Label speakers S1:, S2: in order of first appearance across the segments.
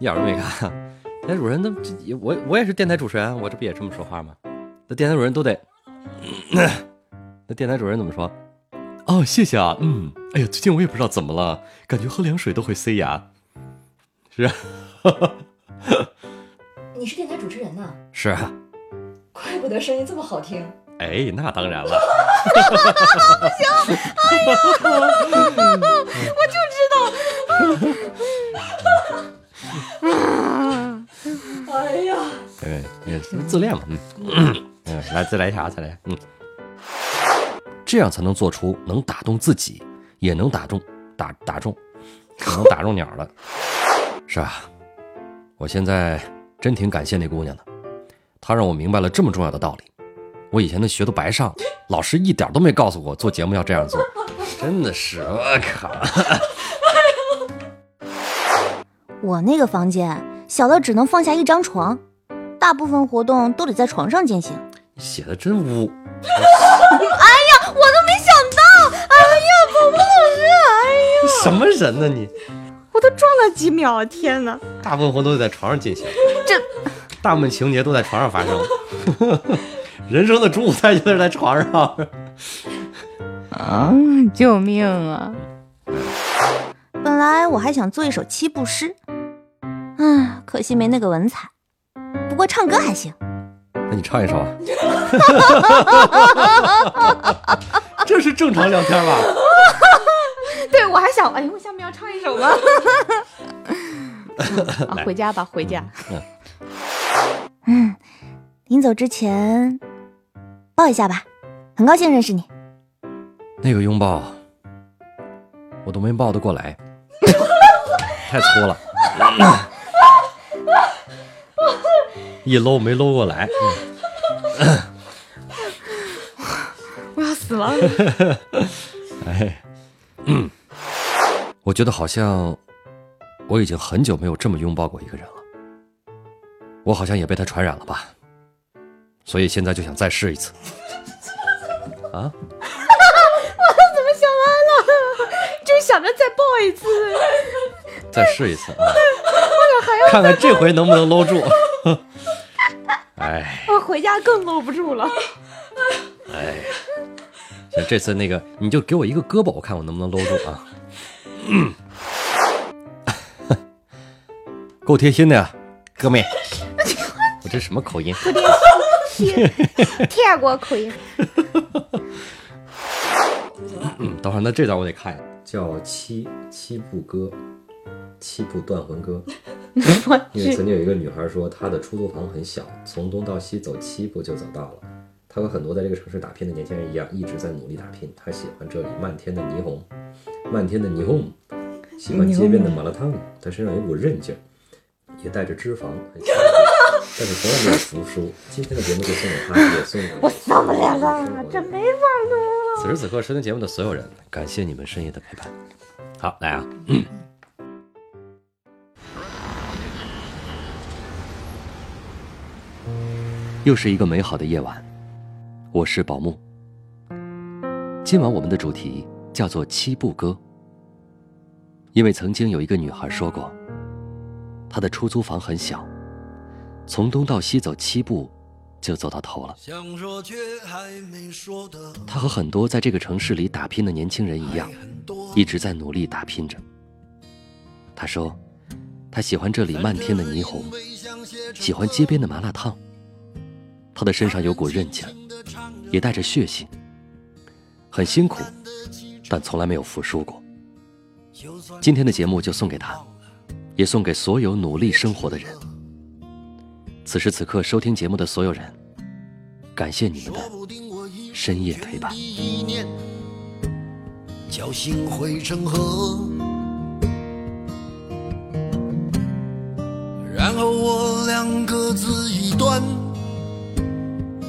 S1: 一点都没看。电台主人，那我我也是电台主持人，我这不也这么说话吗？那电台主人都得，那电台主人怎么说？哦，谢谢啊，嗯，哎呀，最近我也不知道怎么了，感觉喝凉水都会塞牙。是啊，
S2: 你是电台主持人呐？
S1: 是啊，
S2: 怪不得声音这么好听。
S1: 哎，那当然了。
S2: 不行，哎呀，我就知道。哎呀，
S1: 对，也自恋嘛，嗯，嗯，来，再来一下，再来，嗯，这样才能做出能打动自己，也能打中打打中，能打中鸟了，是吧？我现在真挺感谢那姑娘的，她让我明白了这么重要的道理。我以前的学都白上，老师一点都没告诉我做节目要这样做，真的是，我靠！
S3: 我那个房间小到只能放下一张床，大部分活动都得在床上进行。
S1: 写的真污！
S3: 哎呀，我都没想到！哎呀，宝宝老师，哎呀，
S1: 什么人呢你？
S3: 我都撞了几秒，天哪！
S1: 大部分活动都在床上进行，
S3: 这
S1: 大部分情节都在床上发生。人生的主舞台就是在床上。
S3: 啊！救命啊！本来我还想做一首七步诗，唉，可惜没那个文采。不过唱歌还行。
S1: 那你唱一首啊？这是正常聊天吧？
S3: 对，我还想，哎，我下面要唱一首吗？啊，回家吧，回家。嗯，临走之前。抱一下吧，很高兴认识你。
S1: 那个拥抱，我都没抱得过来，太粗了，一搂没搂过来。
S3: 我要死了！
S1: 哎，我觉得好像我已经很久没有这么拥抱过一个人了，我好像也被他传染了吧。所以现在就想再试一次，啊！
S3: 我怎么想歪了？就想着再抱一次，
S1: 再试一次啊！看看这回能不能搂住。哎，
S3: 我回家更搂不住了。
S1: 哎，行，这次那个你就给我一个胳膊，我看我能不能搂住啊！够贴心的呀，哥们。我这什么口音？
S3: 天国口音。
S1: 嗯，等会儿那这段我得看，叫《七七步歌》，七步断魂歌。因为曾经有一个女孩说，她的出租房很小，从东到西走七步就走到了。她和很多在这个城市打拼的年轻人一样，一直在努力打拼。她喜欢这里漫天的霓虹，漫天的霓虹，喜欢街边的麻辣烫。她身上有股韧劲，也带着脂肪。但是从来没有服输。今天的节目就送给他，也送给
S3: 我受不了了，这没法录了。
S1: 此时此刻收听节目的所有人，感谢你们深夜的陪伴。好，来啊！又是一个美好的夜晚，我是宝木。今晚我们的主题叫做七步歌，因为曾经有一个女孩说过，她的出租房很小。从东到西走七步，就走到头了。她和很多在这个城市里打拼的年轻人一样，一直在努力打拼着。他说，他喜欢这里漫天的霓虹，喜欢街边的麻辣烫。他的身上有股韧劲，也带着血性。很辛苦，但从来没有服输过。今天的节目就送给他，也送给所有努力生活的人。此时此刻收听节目的所有人，感谢你们的深夜陪伴。侥幸汇成河，然后我俩各自一端，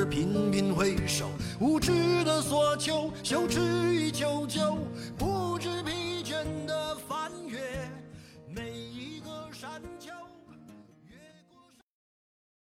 S4: 而频频回首，无知的索求，羞耻于求救。